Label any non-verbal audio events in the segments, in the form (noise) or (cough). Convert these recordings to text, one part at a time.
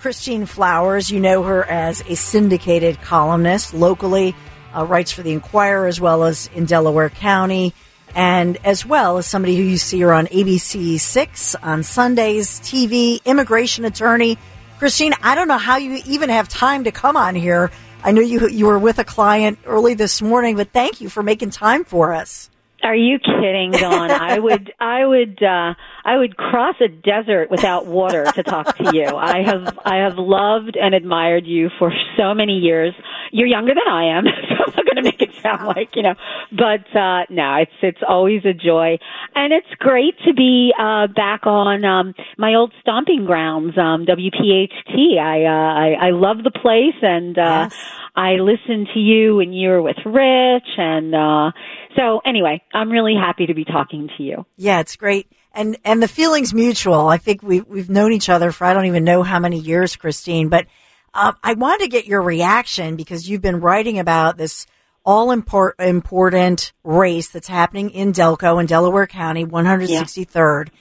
Christine Flowers, you know her as a syndicated columnist locally, uh, writes for the Inquirer as well as in Delaware County, and as well as somebody who you see her on ABC 6 on Sundays, TV, immigration attorney. Christine, I don't know how you even have time to come on here. I know you you were with a client early this morning, but thank you for making time for us. Are you kidding, Dawn? I would, I would, uh, I would cross a desert without water to talk to you. I have, I have loved and admired you for so many years. You're younger than I am, (laughs) I'm not going to make it sound like you know. But uh, no, it's it's always a joy, and it's great to be uh, back on um, my old stomping grounds, um, WPHT. I, uh, I I love the place, and uh, yes. I listened to you when you were with Rich, and uh, so anyway, I'm really happy to be talking to you. Yeah, it's great. And and the feeling's mutual. I think we we've known each other for I don't even know how many years, Christine. But uh, I wanted to get your reaction because you've been writing about this all import, important race that's happening in Delco in Delaware County, 163rd. Yeah.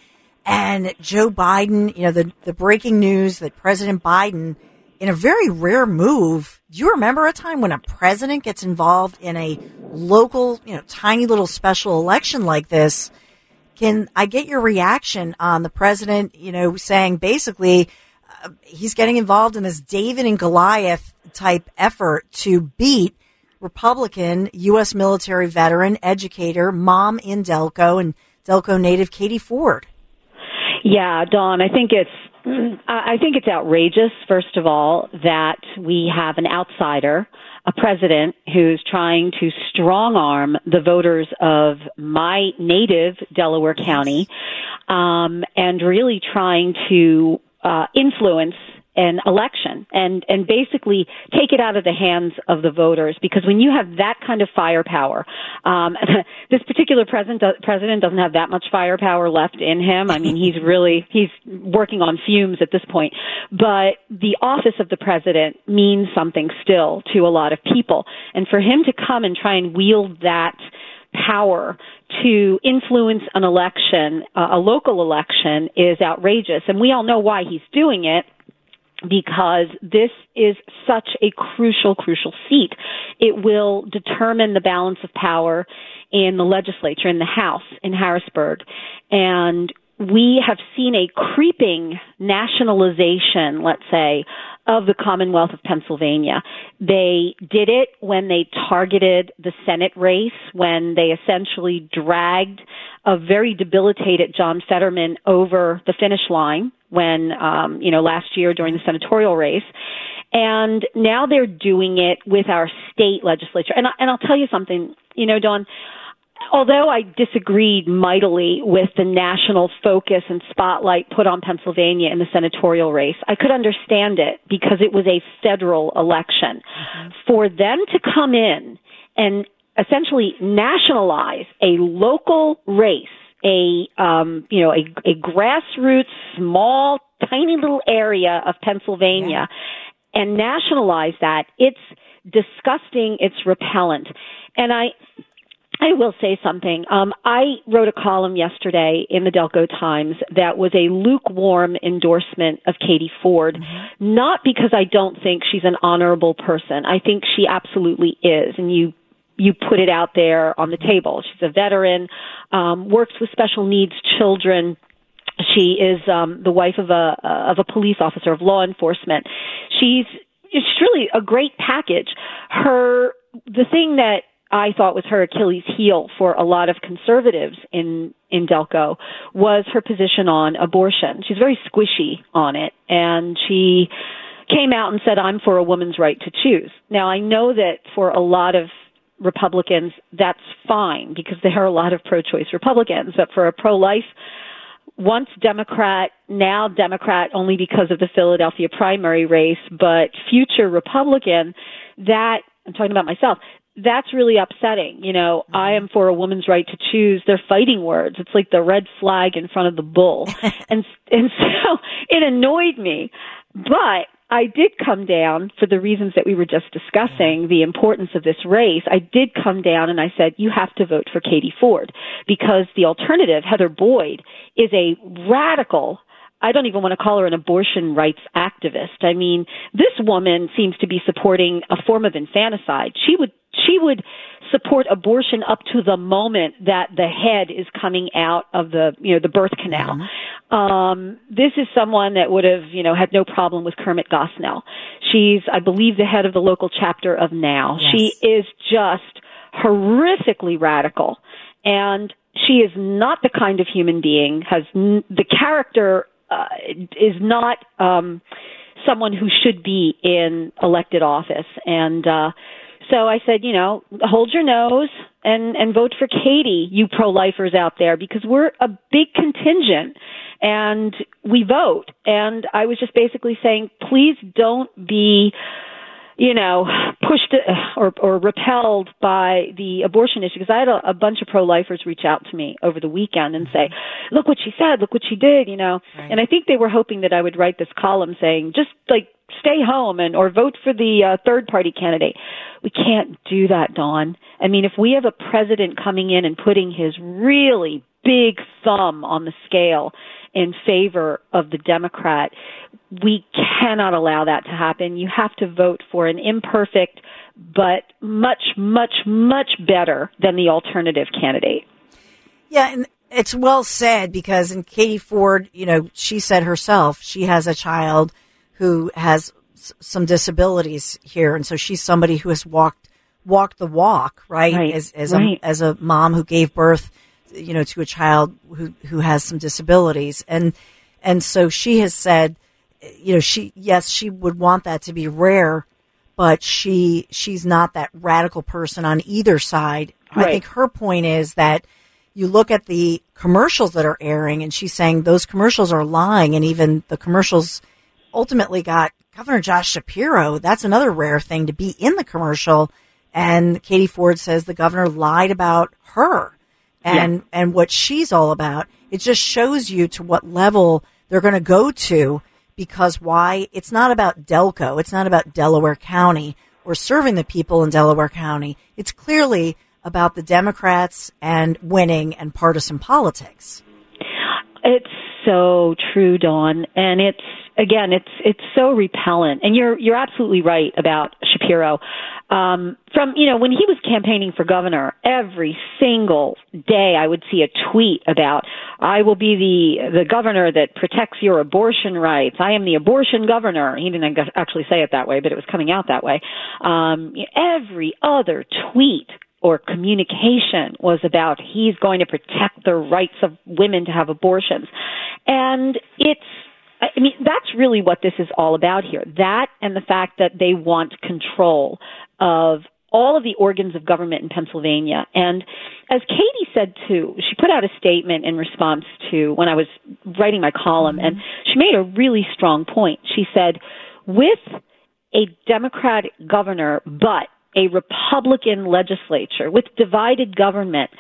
And Joe Biden, you know, the, the breaking news that President Biden, in a very rare move, do you remember a time when a president gets involved in a local, you know, tiny little special election like this? Can I get your reaction on the president, you know, saying basically he's getting involved in this David and Goliath type effort to beat Republican U.S. military veteran, educator, mom in Delco, and Delco native Katie Ford? Yeah, Dawn, I think it's I think it's outrageous, first of all, that we have an outsider, a president who's trying to strong arm the voters of my native Delaware County, um, and really trying to uh, influence an election and and basically take it out of the hands of the voters. Because when you have that kind of firepower um (laughs) this particular president president doesn't have that much firepower left in him. I mean he's really he's working on fumes at this point. But the office of the president means something still to a lot of people. And for him to come and try and wield that power to influence an election, uh, a local election, is outrageous. And we all know why he's doing it because this is such a crucial, crucial seat. It will determine the balance of power in the legislature, in the House, in Harrisburg. And we have seen a creeping nationalization, let's say, of the Commonwealth of Pennsylvania. They did it when they targeted the Senate race, when they essentially dragged a very debilitated John Fetterman over the finish line when, um, you know, last year during the senatorial race. And now they're doing it with our state legislature. And, I, and I'll tell you something, you know, Dawn, although I disagreed mightily with the national focus and spotlight put on Pennsylvania in the senatorial race, I could understand it because it was a federal election. Mm-hmm. For them to come in and essentially nationalize a local race a um, you know a, a grassroots small tiny little area of Pennsylvania yeah. and nationalize that it's disgusting it's repellent and i I will say something. Um, I wrote a column yesterday in the Delco Times that was a lukewarm endorsement of Katie Ford, mm-hmm. not because I don't think she's an honorable person. I think she absolutely is, and you you put it out there on the table. She's a veteran, um, works with special needs children. She is um, the wife of a uh, of a police officer of law enforcement. She's it's really a great package. Her the thing that I thought was her Achilles heel for a lot of conservatives in in Delco was her position on abortion. She's very squishy on it, and she came out and said, "I'm for a woman's right to choose." Now I know that for a lot of Republicans, that's fine because there are a lot of pro-choice Republicans. But for a pro-life once Democrat, now Democrat only because of the Philadelphia primary race, but future Republican, that, I'm talking about myself, that's really upsetting. You know, mm-hmm. I am for a woman's right to choose. They're fighting words. It's like the red flag in front of the bull. (laughs) and, and so it annoyed me. But I did come down for the reasons that we were just discussing, the importance of this race. I did come down and I said, you have to vote for Katie Ford because the alternative, Heather Boyd, is a radical I don't even want to call her an abortion rights activist. I mean, this woman seems to be supporting a form of infanticide. She would she would support abortion up to the moment that the head is coming out of the you know the birth canal. Mm-hmm. Um, this is someone that would have you know had no problem with Kermit Gosnell. She's I believe the head of the local chapter of NOW. Yes. She is just horrifically radical, and she is not the kind of human being has n- the character uh, is not. Um, someone who should be in elected office and uh so I said, you know, hold your nose and and vote for Katie, you pro-lifers out there, because we're a big contingent and we vote. And I was just basically saying, please don't be you know, pushed or, or repelled by the abortion issue because I had a, a bunch of pro-lifers reach out to me over the weekend and say, look what she said, look what she did, you know, right. and I think they were hoping that I would write this column saying, just like stay home and or vote for the uh, third party candidate. We can't do that, Dawn. I mean, if we have a president coming in and putting his really big thumb on the scale in favor of the Democrat, we cannot allow that to happen. You have to vote for an imperfect but much, much, much better than the alternative candidate. Yeah, and it's well said because in Katie Ford, you know, she said herself she has a child who has s- some disabilities here, and so she's somebody who has walked walked the walk, right? right. As as right. a as a mom who gave birth, you know, to a child who who has some disabilities, and and so she has said, you know, she yes, she would want that to be rare, but she she's not that radical person on either side. Right. I think her point is that you look at the commercials that are airing, and she's saying those commercials are lying, and even the commercials ultimately got Governor Josh Shapiro. That's another rare thing to be in the commercial. And Katie Ford says the governor lied about her and, yeah. and what she's all about. It just shows you to what level they're going to go to because why? It's not about Delco. It's not about Delaware County or serving the people in Delaware County. It's clearly about the Democrats and winning and partisan politics. It's so true, Dawn. And it's, again, it's it's so repellent. And you're you're absolutely right about Shapiro. Um, from you know when he was campaigning for governor, every single day I would see a tweet about I will be the the governor that protects your abortion rights. I am the abortion governor. He didn't actually say it that way, but it was coming out that way. Um, every other tweet or communication was about he's going to protect the rights of women to have abortions. And it's I mean, that's really what this is all about here. That and the fact that they want control of all of the organs of government in Pennsylvania. And as Katie said too, she put out a statement in response to when I was writing my column, and mm-hmm. she made a really strong point. She said, with a Democratic governor, but a Republican legislature with divided government,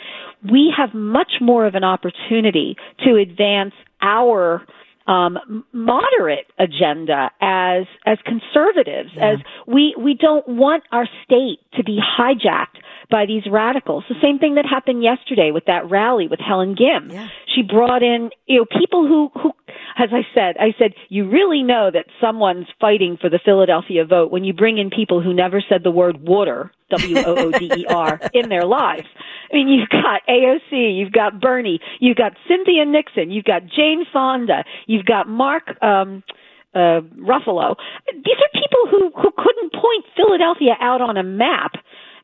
we have much more of an opportunity to advance our um, moderate agenda as as conservatives, yeah. as we we don't want our state to be hijacked by these radicals. The same thing that happened yesterday with that rally with Helen Gym. Yeah. She brought in you know people who who as I said, I said you really know that someone's fighting for the Philadelphia vote when you bring in people who never said the word water W O O D E R (laughs) in their lives. I mean, you've got AOC, you've got Bernie, you've got Cynthia Nixon, you've got Jane Fonda, you've got Mark um, uh, Ruffalo. These are people who who couldn't point Philadelphia out on a map,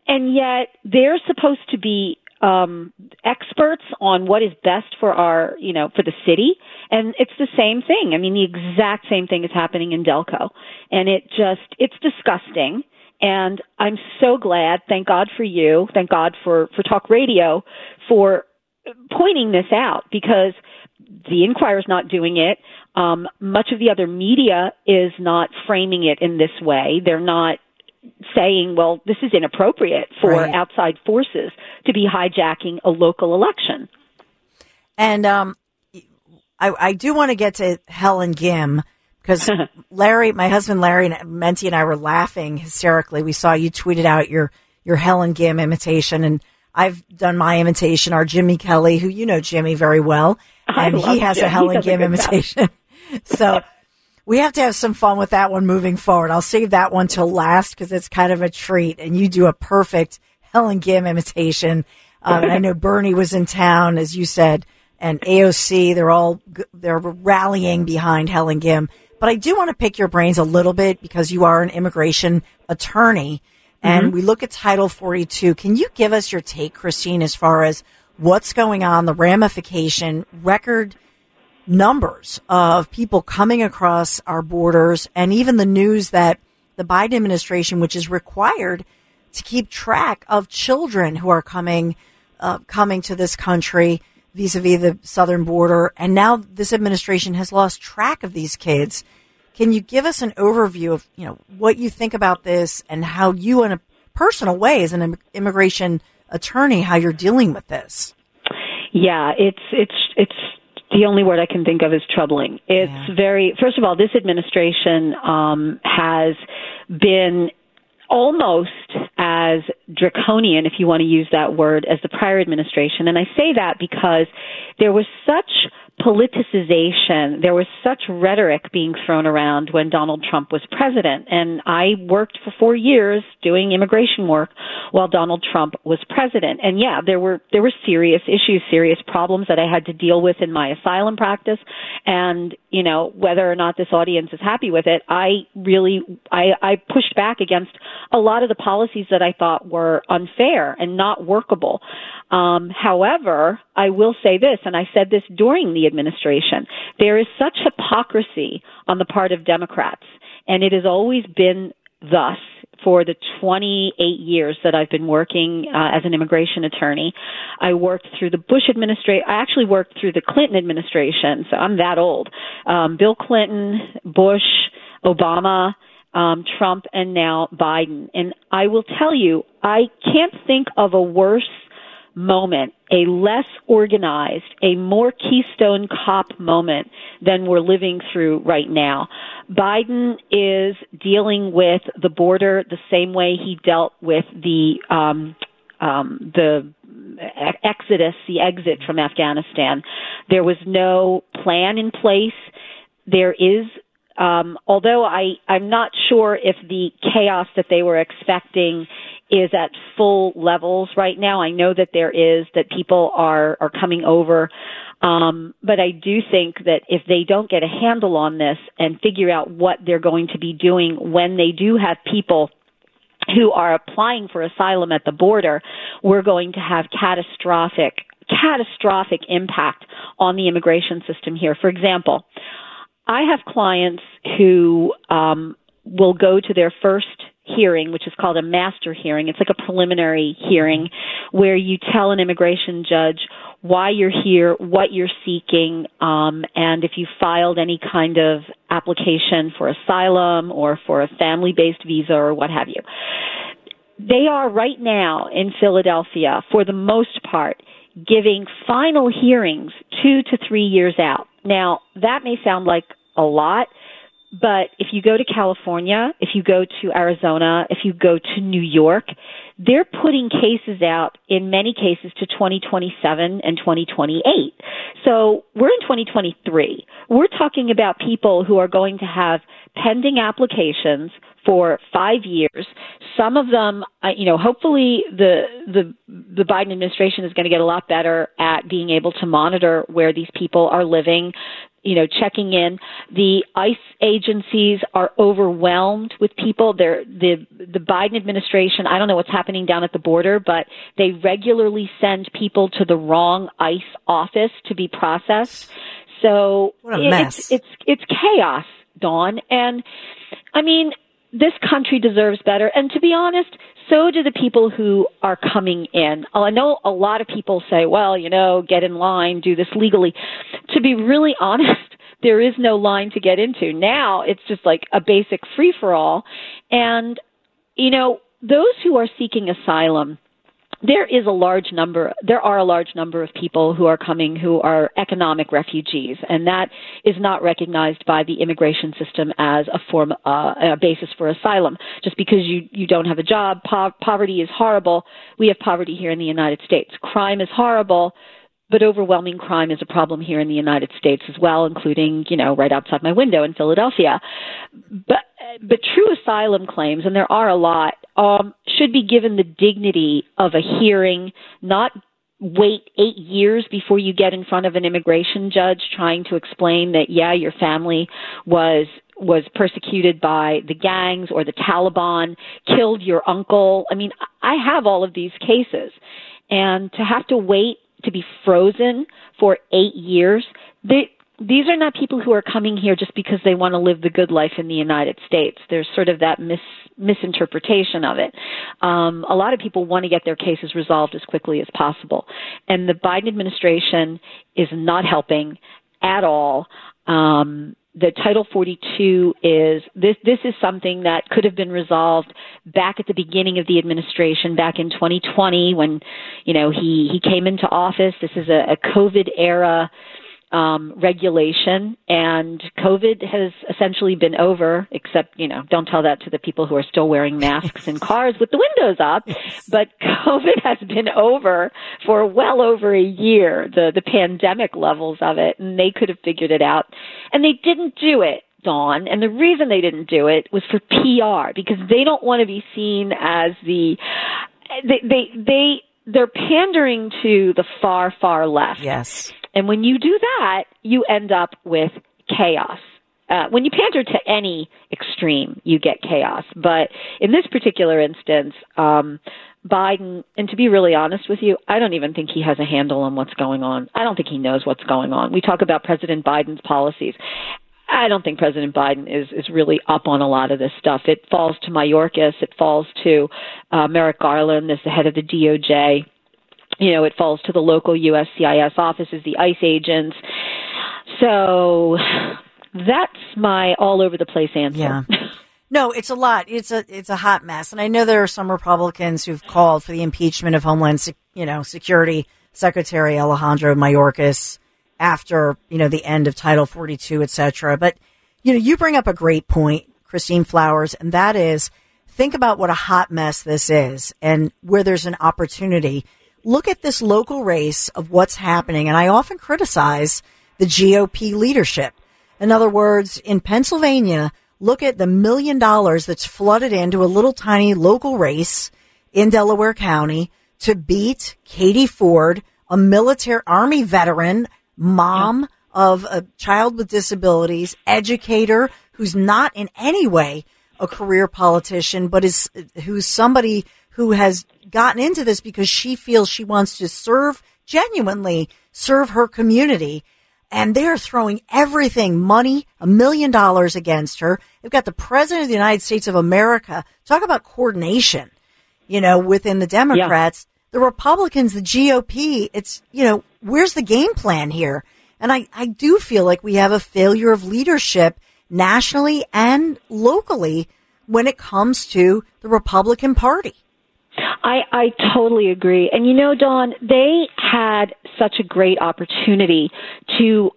and yet they're supposed to be um, experts on what is best for our, you know, for the city. And it's the same thing. I mean, the exact same thing is happening in Delco. And it just, it's disgusting. And I'm so glad. Thank God for you. Thank God for, for talk radio for pointing this out because the Inquirer's not doing it. Um, much of the other media is not framing it in this way. They're not saying, well, this is inappropriate for right. outside forces to be hijacking a local election. And um, I, I do want to get to Helen Gym because (laughs) Larry, my husband Larry and Menti and I were laughing hysterically. We saw you tweeted out your your Helen Gym imitation, and I've done my imitation. Our Jimmy Kelly, who you know Jimmy very well, and he has Jim. a Helen Gym imitation. (laughs) so we have to have some fun with that one moving forward. I'll save that one till last because it's kind of a treat, and you do a perfect Helen Gym imitation. Um, and I know Bernie was in town, as you said, and AOC. They're all they're rallying behind Helen Gym. But I do want to pick your brains a little bit because you are an immigration attorney and mm-hmm. we look at Title 42. Can you give us your take, Christine, as far as what's going on, the ramification, record numbers of people coming across our borders, and even the news that the Biden administration, which is required to keep track of children who are coming uh, coming to this country vis-a-vis the southern border, and now this administration has lost track of these kids. Can you give us an overview of you know what you think about this and how you, in a personal way, as an immigration attorney, how you're dealing with this? Yeah, it's it's it's the only word I can think of is troubling. It's yeah. very first of all, this administration um, has been almost as draconian, if you want to use that word, as the prior administration. And I say that because there was such politicization. There was such rhetoric being thrown around when Donald Trump was president. And I worked for four years doing immigration work while Donald Trump was president. And yeah, there were, there were serious issues, serious problems that I had to deal with in my asylum practice. And, you know, whether or not this audience is happy with it, I really, I, I pushed back against a lot of the policies that I thought were unfair and not workable. Um, however, I will say this, and I said this during the administration, there is such hypocrisy on the part of Democrats, and it has always been thus for the 28 years that I've been working uh, as an immigration attorney. I worked through the Bush administration. I actually worked through the Clinton administration, so I'm that old. Um, Bill Clinton, Bush, Obama, um, Trump, and now Biden. And I will tell you, I can't think of a worse moment, a less organized, a more Keystone Cop moment than we're living through right now. Biden is dealing with the border the same way he dealt with the um, um, the exodus, the exit from Afghanistan. There was no plan in place. There is um, although I, I'm not sure if the chaos that they were expecting is at full levels right now. I know that there is that people are are coming over, um, but I do think that if they don't get a handle on this and figure out what they're going to be doing when they do have people who are applying for asylum at the border, we're going to have catastrophic catastrophic impact on the immigration system here. For example, I have clients who um, will go to their first hearing, which is called a master hearing. It's like a preliminary hearing where you tell an immigration judge why you're here, what you're seeking, um, and if you filed any kind of application for asylum or for a family-based visa or what have you. They are right now in Philadelphia, for the most part, giving final hearings two to three years out. Now, that may sound like a lot, but if you go to California, if you go to Arizona, if you go to New York, they're putting cases out in many cases to 2027 and 2028. So we're in 2023. We're talking about people who are going to have pending applications for five years. Some of them, uh, you know, hopefully the the the Biden administration is going to get a lot better at being able to monitor where these people are living, you know, checking in. The ICE agencies are overwhelmed with people. They're, the the Biden administration. I don't know what's happening down at the border, but they regularly send people to the wrong ICE office to be processed. So what a mess. It's, it's it's chaos, Dawn. And I mean, this country deserves better. And to be honest, so do the people who are coming in. I know a lot of people say, well, you know, get in line, do this legally. To be really (laughs) honest, there is no line to get into. Now it's just like a basic free for all. And, you know, those who are seeking asylum, there is a large number there are a large number of people who are coming who are economic refugees and that is not recognized by the immigration system as a form uh, a basis for asylum. Just because you you don't have a job po- poverty is horrible. We have poverty here in the United States. Crime is horrible but overwhelming crime is a problem here in the United States as well, including, you know, right outside my window in Philadelphia. But but true asylum claims, and there are a lot, um, should be given the dignity of a hearing, not wait eight years before you get in front of an immigration judge trying to explain that yeah your family was was persecuted by the gangs or the Taliban, killed your uncle. I mean, I have all of these cases. And to have to wait to be frozen for eight years. They, these are not people who are coming here just because they want to live the good life in the United States. There's sort of that mis, misinterpretation of it. Um, a lot of people want to get their cases resolved as quickly as possible. And the Biden administration is not helping at all. Um, the Title 42 is this. This is something that could have been resolved back at the beginning of the administration, back in 2020, when you know he he came into office. This is a, a COVID era um, regulation, and COVID has essentially been over. Except, you know, don't tell that to the people who are still wearing masks in (laughs) cars with the windows up. But (laughs) COVID has been over for well over a year. The the pandemic levels of it, and they could have figured it out, and they didn't do it. Dawn, and the reason they didn't do it was for PR because they don't want to be seen as the they they they they're pandering to the far far left. Yes. And when you do that, you end up with chaos. Uh, when you pander to any extreme, you get chaos. But in this particular instance, um, Biden, and to be really honest with you, I don't even think he has a handle on what's going on. I don't think he knows what's going on. We talk about President Biden's policies. I don't think President Biden is is really up on a lot of this stuff. It falls to Mayorkas. It falls to uh, Merrick Garland as the head of the DOJ you know, it falls to the local USCIS offices, the ICE agents. So that's my all over the place answer. Yeah. (laughs) No, it's a lot. It's a it's a hot mess, and I know there are some Republicans who've called for the impeachment of Homeland, you know, Security Secretary Alejandro Mayorkas after you know the end of Title 42, et cetera. But you know, you bring up a great point, Christine Flowers, and that is think about what a hot mess this is, and where there's an opportunity look at this local race of what's happening. And I often criticize the GOP leadership. In other words, in Pennsylvania, look at the million dollars that's flooded into a little tiny local race in Delaware County to beat Katie Ford, a military army veteran, mom of a child with disabilities, educator who's not in any way a career politician, but is who's somebody who has gotten into this because she feels she wants to serve genuinely serve her community. And they're throwing everything money a million dollars against her. They've got the president of the united states of america. Talk about coordination you know within the democrats. Yeah. the republicans the gop it's you know where's the game plan here? And i i do feel like we have a failure of leadership nationally and locally when it comes to the republican party I, I totally agree. And you know, Dawn, they had such a great opportunity to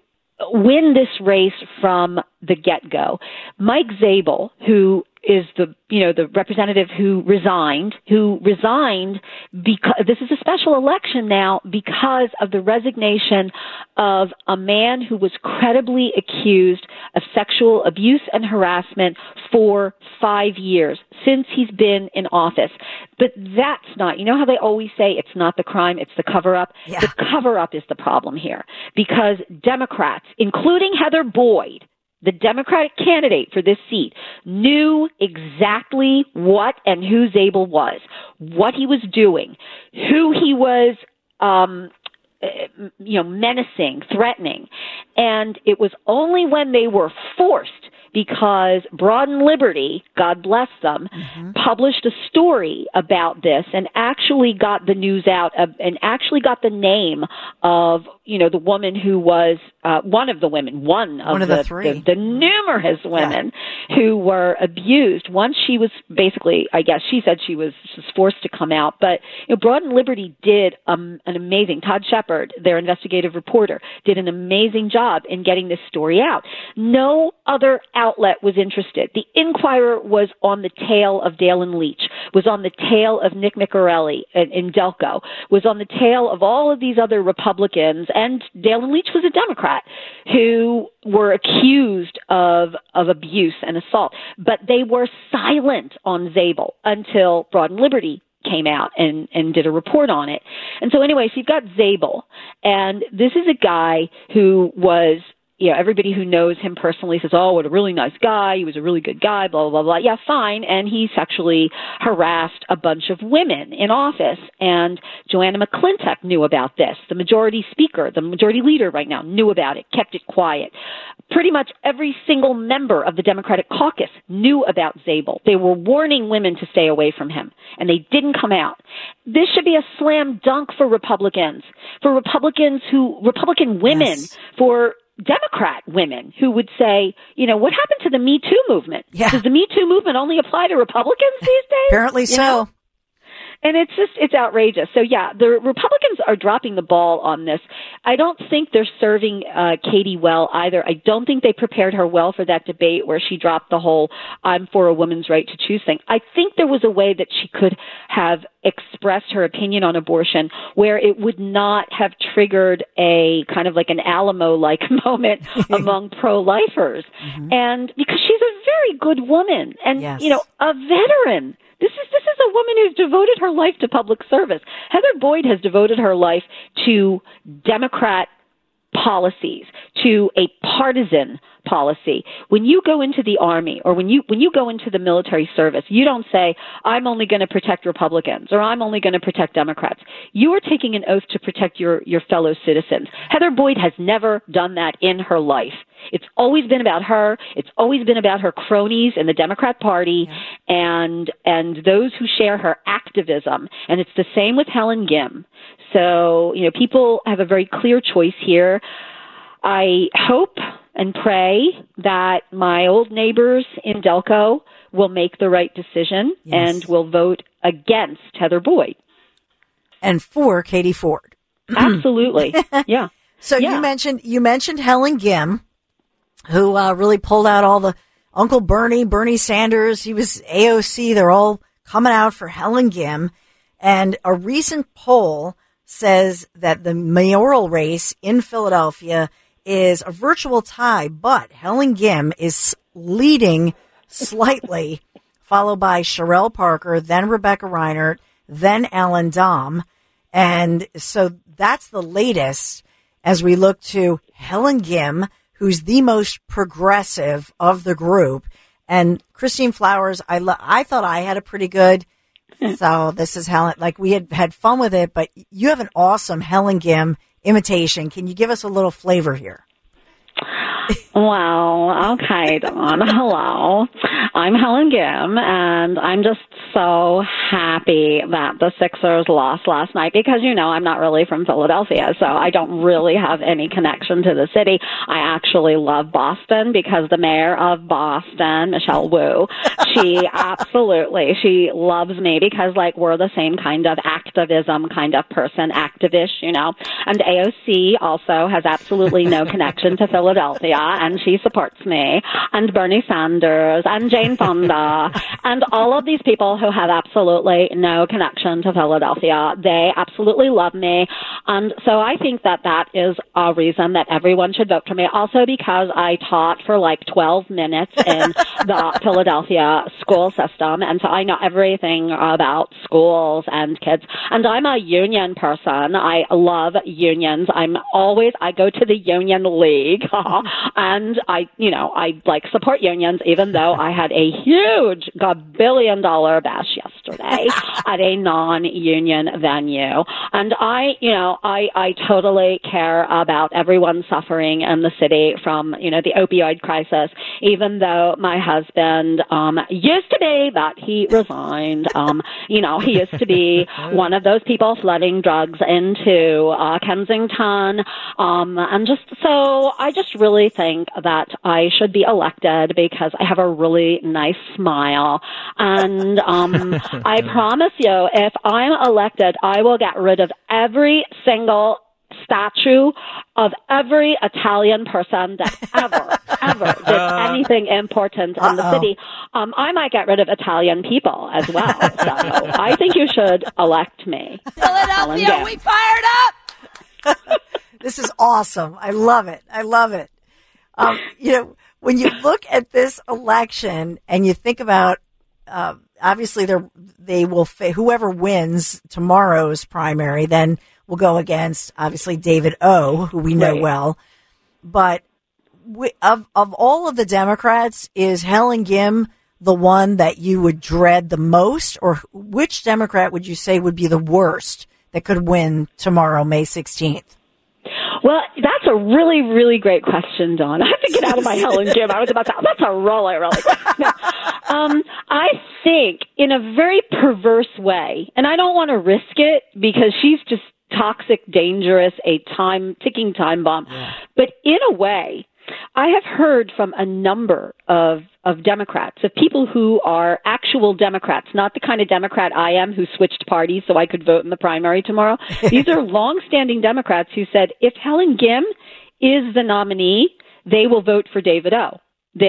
win this race from the get go. Mike Zabel, who is the you know the representative who resigned who resigned because this is a special election now because of the resignation of a man who was credibly accused of sexual abuse and harassment for 5 years since he's been in office but that's not you know how they always say it's not the crime it's the cover up yeah. the cover up is the problem here because democrats including Heather Boyd the Democratic candidate for this seat knew exactly what and who Zabel was, what he was doing, who he was, um, eh, you know, menacing, threatening. And it was only when they were forced because Broad and Liberty, God bless them, mm-hmm. published a story about this and actually got the news out of, and actually got the name of you know the woman who was uh, one of the women, one of, one of the, the, three, the, the numerous women yeah. who were abused. Once she was basically, I guess she said she was, she was forced to come out, but you know, Broad and Liberty did um, an amazing. Todd Shepherd, their investigative reporter, did an amazing job in getting this story out. No other outlet was interested. The Inquirer was on the tail of Daylin Leach, was on the tail of Nick Miccarelli in, in Delco, was on the tail of all of these other Republicans, and Daylin Leach was a Democrat who were accused of of abuse and assault, but they were silent on Zabel until Broad and Liberty came out and and did a report on it. And so anyway, so you've got Zabel, and this is a guy who was you know, everybody who knows him personally says, "Oh, what a really nice guy. He was a really good guy." Blah blah blah blah. Yeah, fine. And he sexually harassed a bunch of women in office. And Joanna McClinton knew about this. The majority speaker, the majority leader right now, knew about it. Kept it quiet. Pretty much every single member of the Democratic caucus knew about Zabel. They were warning women to stay away from him, and they didn't come out. This should be a slam dunk for Republicans, for Republicans who Republican women, yes. for Democrat women who would say, you know, what happened to the Me Too movement? Yeah. Does the Me Too movement only apply to Republicans these days? Apparently you so. Know? And it's just it's outrageous. So yeah, the Republicans are dropping the ball on this. I don't think they're serving uh, Katie well either. I don't think they prepared her well for that debate where she dropped the whole "I'm for a woman's right to choose" thing. I think there was a way that she could have expressed her opinion on abortion where it would not have triggered a kind of like an Alamo like (laughs) moment (laughs) among pro lifers. Mm-hmm. And because she's a very good woman and, yes. you know, a veteran. This is this is a woman who's devoted her life to public service. Heather Boyd has devoted her life to Democrat policies, to a partisan policy. When you go into the army or when you when you go into the military service, you don't say I'm only going to protect Republicans or I'm only going to protect Democrats. You are taking an oath to protect your your fellow citizens. Heather Boyd has never done that in her life. It's always been about her. It's always been about her cronies in the Democrat Party yeah. and and those who share her activism. And it's the same with Helen Gym. So, you know, people have a very clear choice here. I hope and pray that my old neighbors in Delco will make the right decision yes. and will vote against Heather Boyd. And for Katie Ford. (clears throat) Absolutely. (laughs) Yeah. so yeah. you mentioned you mentioned Helen Gym, who uh, really pulled out all the Uncle Bernie, Bernie Sanders. He was AOC. They're all coming out for Helen Gym. And a recent poll says that the mayoral race in Philadelphia is a virtual tie, but Helen Gym is leading slightly, (laughs) followed by Cherelle Parker, then Rebecca Rhynhart, then Allan Domb. And so that's the latest as we look to Helen Gym, who's the most progressive of the group. And Christine Flowers, I, lo- I thought I had a pretty good. (laughs) So this is Helen, like we had had fun with it, but you have an awesome Helen Gym imitation. Can you give us a little flavor here? Wow. Okay, Dawn. Hello. I'm Helen Gym, and I'm just so happy that the Sixers lost last night because, you know, I'm not really from Philadelphia, so I don't really have any connection to the city. I actually love Boston because the mayor of Boston, Michelle Wu, she (laughs) absolutely, she loves me because, like, we're the same kind of activism kind of person, activist, you know. And AOC also has absolutely no connection to (laughs) Philadelphia and she supports me, and Bernie Sanders, and Jane Fonda, (laughs) and all of these people who have absolutely no connection to Philadelphia. They absolutely love me. And so I think that that is a reason that everyone should vote for me. Also because I taught for like 12 minutes in (laughs) the Philadelphia school system, and so I know everything about schools and kids. And I'm a union person. I love unions. I'm always I go to the union league, (laughs) and I you know I like support unions, even though I had a huge a billion dollar bash yesterday (laughs) at a non-union venue, and I you know I I totally care about everyone suffering in the city from you know the opioid crisis, even though my husband um, used to be, but he resigned. Um, you know, he used to be (laughs) one of those people flooding drugs into uh, Kensington. Um, and just so I just really think that I should be elected because I have a really nice smile. And um, (laughs) (laughs) I promise you, if I'm elected, I will get rid of every single statue of every Italian person that ever, (laughs) ever did uh, anything important in the city. Um, I might get rid of Italian people as well. So I think you should elect me. Philadelphia, we fired up. (laughs) this is awesome. I love it. I love it. Um, you know, when you look at this election and you think about, uh, obviously they they will, fa- whoever wins tomorrow's primary, then will go against obviously David O, who we know right. well. But we, of of all of the Democrats, is Helen Gym the one that you would dread the most, or which Democrat would you say would be the worst that could win tomorrow, May sixteenth? Well, that's a really, really great question, Dawn. I have to get out of my Helen (laughs) Gym. I was about to, that's a roller, really. (laughs) No. Um, I think in a very perverse way, and I don't want to risk it because she's just toxic, dangerous, a time ticking time bomb. Yeah. But in a way, I have heard from a number of, of Democrats, of people who are actual Democrats, not the kind of Democrat I am who switched parties so I could vote in the primary tomorrow. (laughs) These are longstanding Democrats who said if Helen Gym is the nominee, they will vote for David O. They-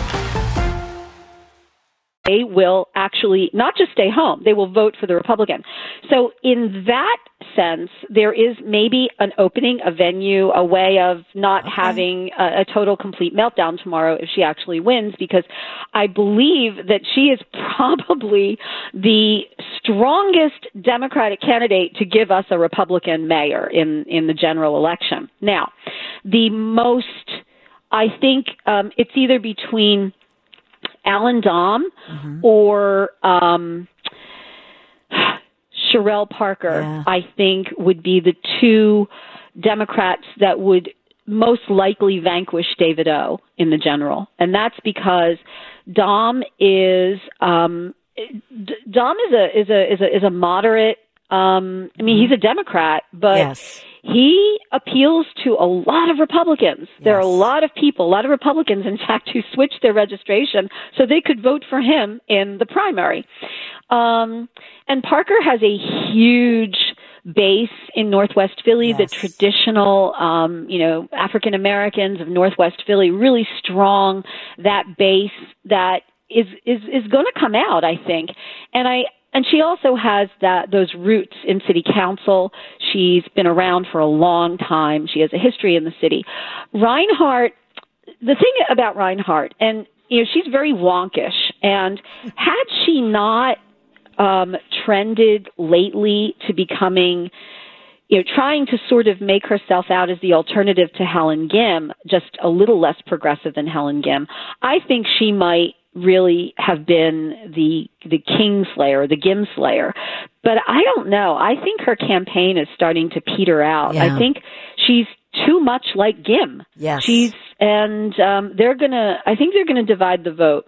they will actually not just stay home, they will vote for the Republican. So, in that sense, there is maybe an opening, a venue, a way of not okay. having a, a, total, complete meltdown tomorrow if she actually wins, because I believe that she is probably the strongest Democratic candidate to give us a Republican mayor in, in the general election. Now, the most, I think um, it's either between Allan Domb mm-hmm. or um, Cherelle Parker, yeah. I think would be the two Democrats that would most likely vanquish David O in the general. And that's because Domb is um, Domb is a is a is a is a moderate um, I mean, he's a Democrat, but yes. He appeals to a lot of Republicans. Yes. There are a lot of people, a lot of Republicans, in (laughs) fact, who switched their registration so they could vote for him in the primary. Um, and Parker has a huge base in Northwest Philly, yes. the traditional, um, you know, African Americans of Northwest Philly, really strong, that base that is, is, is going to come out, I think. And I, and she also has that those roots in city council. She's been around for a long time. She has a history in the city. Rhynhart, the thing about Rhynhart, and you know, she's very wonkish. And had she not um, trended lately to becoming you know, trying to sort of make herself out as the alternative to Helen Gym, just a little less progressive than Helen Gym, I think she might really have been the the Kingslayer, the Gym Slayer. But I don't know. I think her campaign is starting to peter out. Yeah. I think she's too much like Gym. Yes. She's and um they're gonna I think they're gonna divide the vote.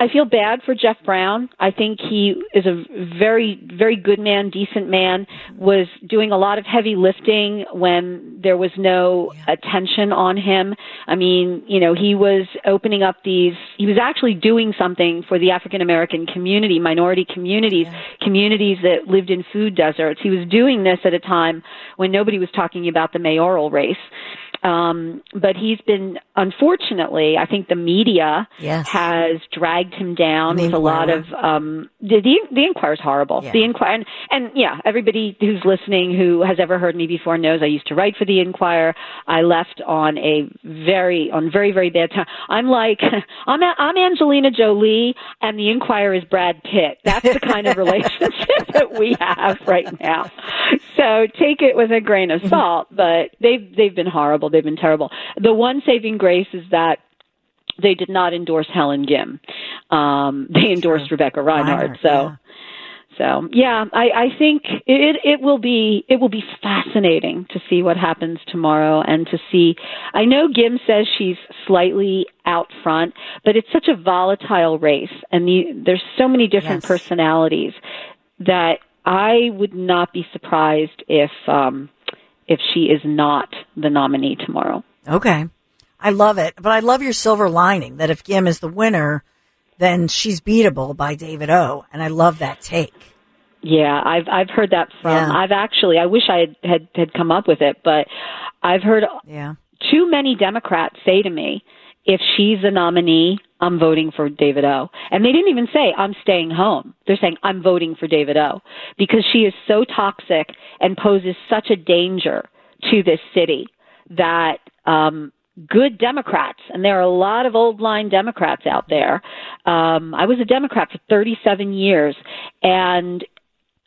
I feel bad for Jeff Brown. I think he is a very, very good man, decent man, was doing a lot of heavy lifting when there was no yeah. attention on him. I mean, you know, he was opening up these, he was actually doing something for the African American community, minority communities, yeah. communities that lived in food deserts. He was doing this at a time when nobody was talking about the mayoral race. Um, but he's been, unfortunately, I think the media yes. has dragged him down with a lot of, um, the, the, the Inquirer's horrible. Yeah. The Inquirer, and, and yeah, everybody who's listening who has ever heard me before knows I used to write for the Inquirer. I left on a very, on very, very bad time. I'm like, (laughs) I'm, I'm Angelina Jolie and the Inquirer is Brad Pitt. That's the kind of relationship (laughs) that we have right now. So take it with a grain of salt, but they've, they've been horrible terrible. They've been terrible. The one saving grace is that they did not endorse Helen Gym. Um, they endorsed Rebecca Rhynhart. so. Yeah. So yeah, I, I think it it will be it will be fascinating to see what happens tomorrow and to see. I know Gym says she's slightly out front, but it's such a volatile race, and the, there's so many different yes. personalities that I would not be surprised if um, if she is not the nominee tomorrow. Okay. I love it. But I love your silver lining that if Gym is the winner, then she's beatable by David O. And I love that take. Yeah, I've I've heard that from. Yeah. I've actually I wish I had, had had come up with it, but I've heard yeah. too many Democrats say to me, if she's the nominee, I'm voting for David O. And they didn't even say, I'm staying home. They're saying, I'm voting for David O. Because she is so toxic and poses such a danger to this city that um, good Democrats, and there are a lot of old line Democrats out there. Um, I was a Democrat for 37 years, and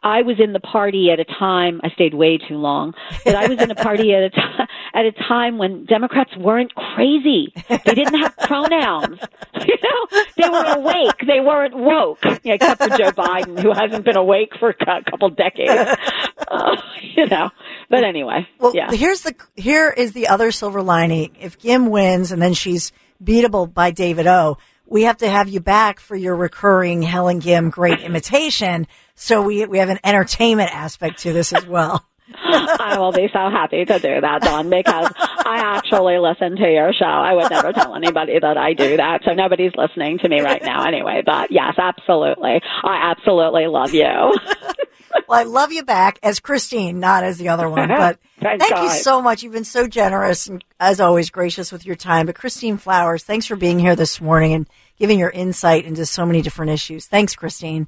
I was in the party at a time, I stayed way too long, but I was in a party at a, t- (laughs) at a time when Democrats weren't crazy. They didn't have pronouns. (laughs) You know, they were awake. They weren't woke, yeah, except for Joe Biden, who hasn't been awake for a couple decades. (laughs) Uh, you know, but anyway. Well, yeah. here's the, here is the other silver lining. If Gym wins and then she's beatable by David O, we have to have you back for your recurring Helen Gym great imitation. So we, we have an entertainment aspect to this as well. (laughs) I will be so happy to do that, Dawn, because I actually listen to your show. I would never tell anybody that I do that, so nobody's listening to me right now anyway. But yes, absolutely. I absolutely love you. (laughs) well, I love you back as Christine, not as the other one. (laughs) But thank, thank you so much. You've been so generous and, as always, gracious with your time. But Christine Flowers, thanks for being here this morning and giving your insight into so many different issues. Thanks, Christine.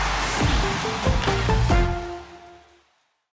Thank you.